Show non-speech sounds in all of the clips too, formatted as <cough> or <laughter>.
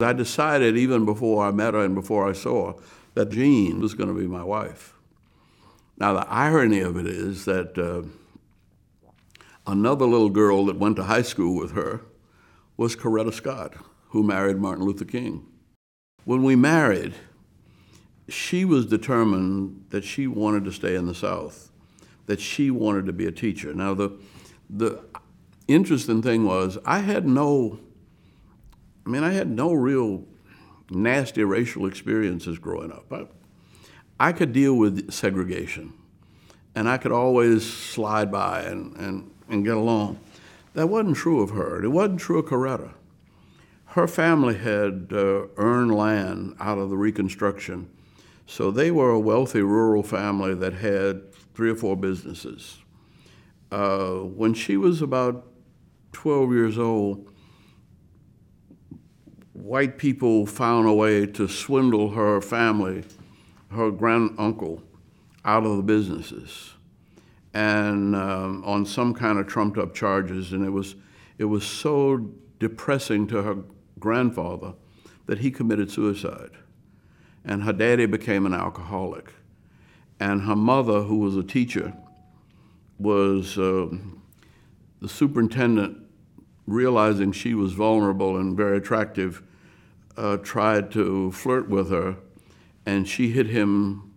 I decided even before I met her and before I saw her that Jean was going to be my wife. Now, the irony of it is that uh, another little girl that went to high school with her was Coretta Scott, who married Martin Luther King. When we married, she was determined that she wanted to stay in the South, that she wanted to be a teacher. Now, the, the interesting thing was, I had no, I mean, I had no real nasty racial experiences growing up. I, I could deal with segregation, and I could always slide by and, and, and get along. That wasn't true of her. It wasn't true of Coretta. Her family had uh, earned land out of the Reconstruction, so they were a wealthy rural family that had three or four businesses. Uh, when she was about 12 years old, white people found a way to swindle her family, her granduncle, out of the businesses, and um, on some kind of trumped up charges. And it was, it was so depressing to her grandfather that he committed suicide. And her daddy became an alcoholic. And her mother, who was a teacher, was uh, the superintendent, realizing she was vulnerable and very attractive, uh, tried to flirt with her, and she hit him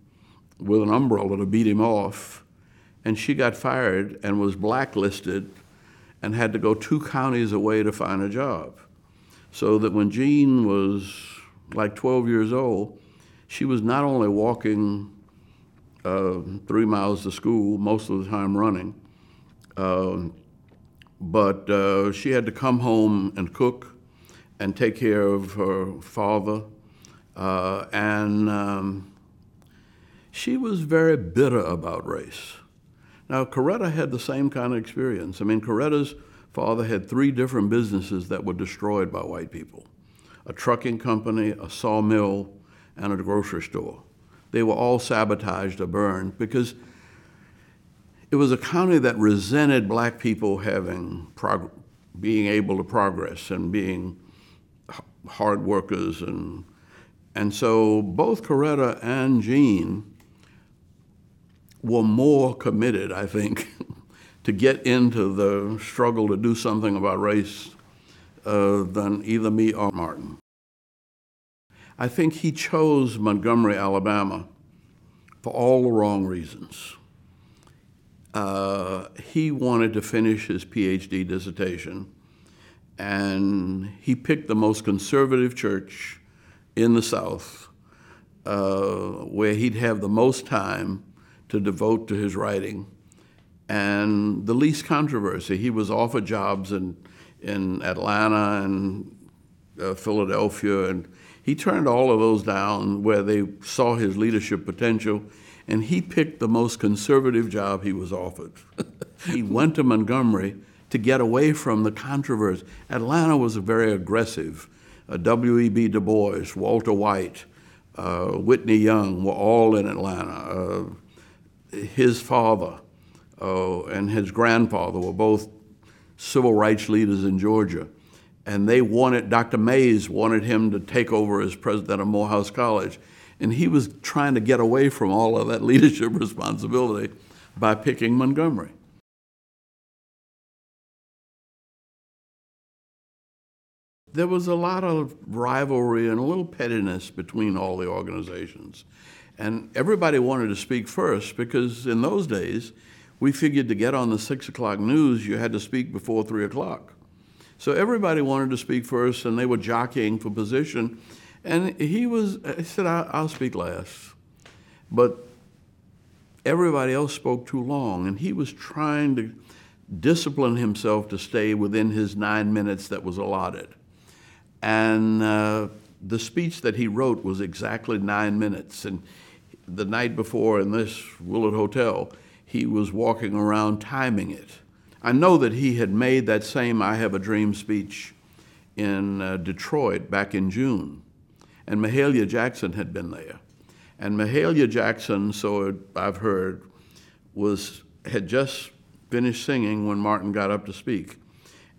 with an umbrella to beat him off. And she got fired and was blacklisted and had to go two counties away to find a job. So that when Jean was like 12 years old, she was not only walking uh, three miles to school, most of the time running, uh, but uh, she had to come home and cook and take care of her father. Uh, and um, she was very bitter about race. Now, Coretta had the same kind of experience. I mean, Coretta's father had three different businesses that were destroyed by white people a trucking company, a sawmill, and a grocery store. They were all sabotaged or burned because it was a county that resented black people having prog- being able to progress and being hard workers and and so both Coretta and Jean were more committed, I think, <laughs> to get into the struggle to do something about race uh, than either me or Martin. I think he chose Montgomery, Alabama, for all the wrong reasons. Uh, he wanted to finish his PhD dissertation and he picked the most conservative church in the South, uh, where he'd have the most time to devote to his writing and the least controversy. He was offered jobs in, in Atlanta and uh, Philadelphia, and he turned all of those down where they saw his leadership potential, and he picked the most conservative job he was offered. <laughs> he went to Montgomery to get away from the controversy. Atlanta was very aggressive. Uh, W.E.B. Du Bois, Walter White, uh, Whitney Young were all in Atlanta. Uh, his father uh, and his grandfather were both civil rights leaders in Georgia. And they wanted, Dr. Mays wanted him to take over as president of Morehouse College. And he was trying to get away from all of that <laughs> leadership responsibility by picking Montgomery. There was a lot of rivalry and a little pettiness between all the organizations. And everybody wanted to speak first because in those days, we figured to get on the six o'clock news, you had to speak before three o'clock. So everybody wanted to speak first, and they were jockeying for position. And he was, he said, I'll speak last. But everybody else spoke too long, and he was trying to discipline himself to stay within his nine minutes that was allotted. And uh, the speech that he wrote was exactly nine minutes. And the night before in this Willard Hotel, he was walking around timing it. I know that he had made that same I Have a Dream speech in uh, Detroit back in June, and Mahalia Jackson had been there. And Mahalia Jackson, so I've heard, was had just finished singing when Martin got up to speak.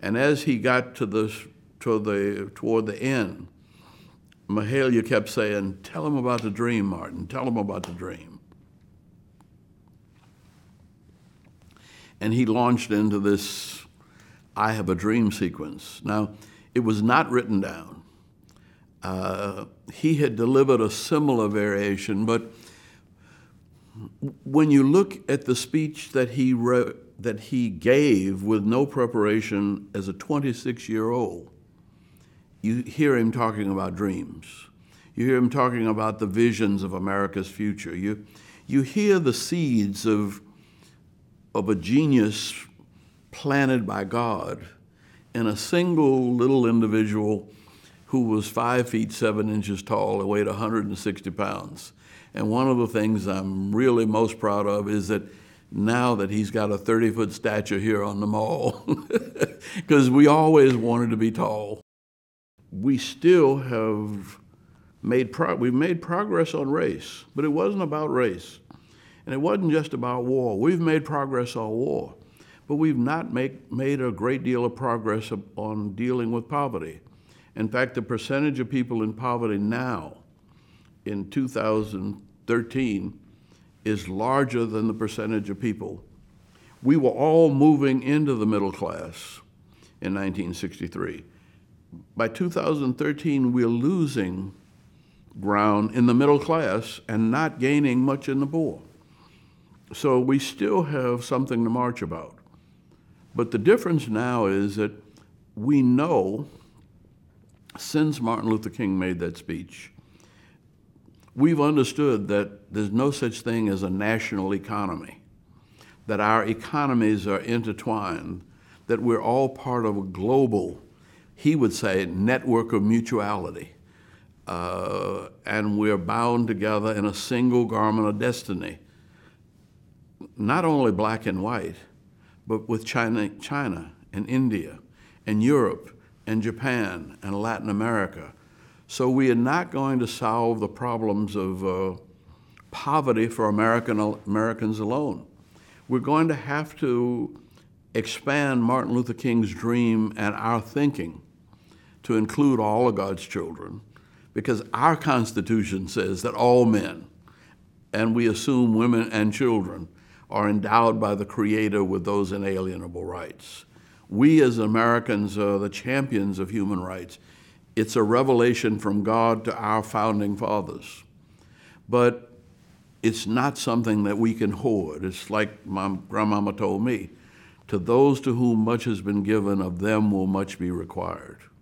And as he got to the toward the, toward the end, Mahalia kept saying, Tell him about the dream, Martin. Tell him about the dream. And he launched into this I have a dream sequence. Now, it was not written down. Uh, he had delivered a similar variation, but when you look at the speech that he re- that he gave with no preparation as a 26 year old, you hear him talking about dreams. You hear him talking about the visions of America's future. You, you hear the seeds of, of a genius planted by God in a single little individual who was five feet seven inches tall and weighed 160 pounds. And one of the things I'm really most proud of is that now that he's got a 30 foot stature here on the mall, <laughs> because we always wanted to be tall. We still have made pro- we've made progress on race, but it wasn't about race. And it wasn't just about war. We've made progress on war, but we've not make, made a great deal of progress on dealing with poverty. In fact, the percentage of people in poverty now in 2013 is larger than the percentage of people. We were all moving into the middle class in 1963. By 2013, we're losing ground in the middle class and not gaining much in the poor. So we still have something to march about. But the difference now is that we know since Martin Luther King made that speech, we've understood that there's no such thing as a national economy, that our economies are intertwined, that we're all part of a global, he would say, network of mutuality. Uh, and we're bound together in a single garment of destiny. Not only black and white, but with China, China and India and Europe and Japan and Latin America. So we are not going to solve the problems of uh, poverty for American, Americans alone. We're going to have to expand Martin Luther King's dream and our thinking to include all of God's children because our Constitution says that all men, and we assume women and children, are endowed by the Creator with those inalienable rights. We as Americans are the champions of human rights. It's a revelation from God to our founding fathers. But it's not something that we can hoard. It's like my grandmama told me to those to whom much has been given, of them will much be required.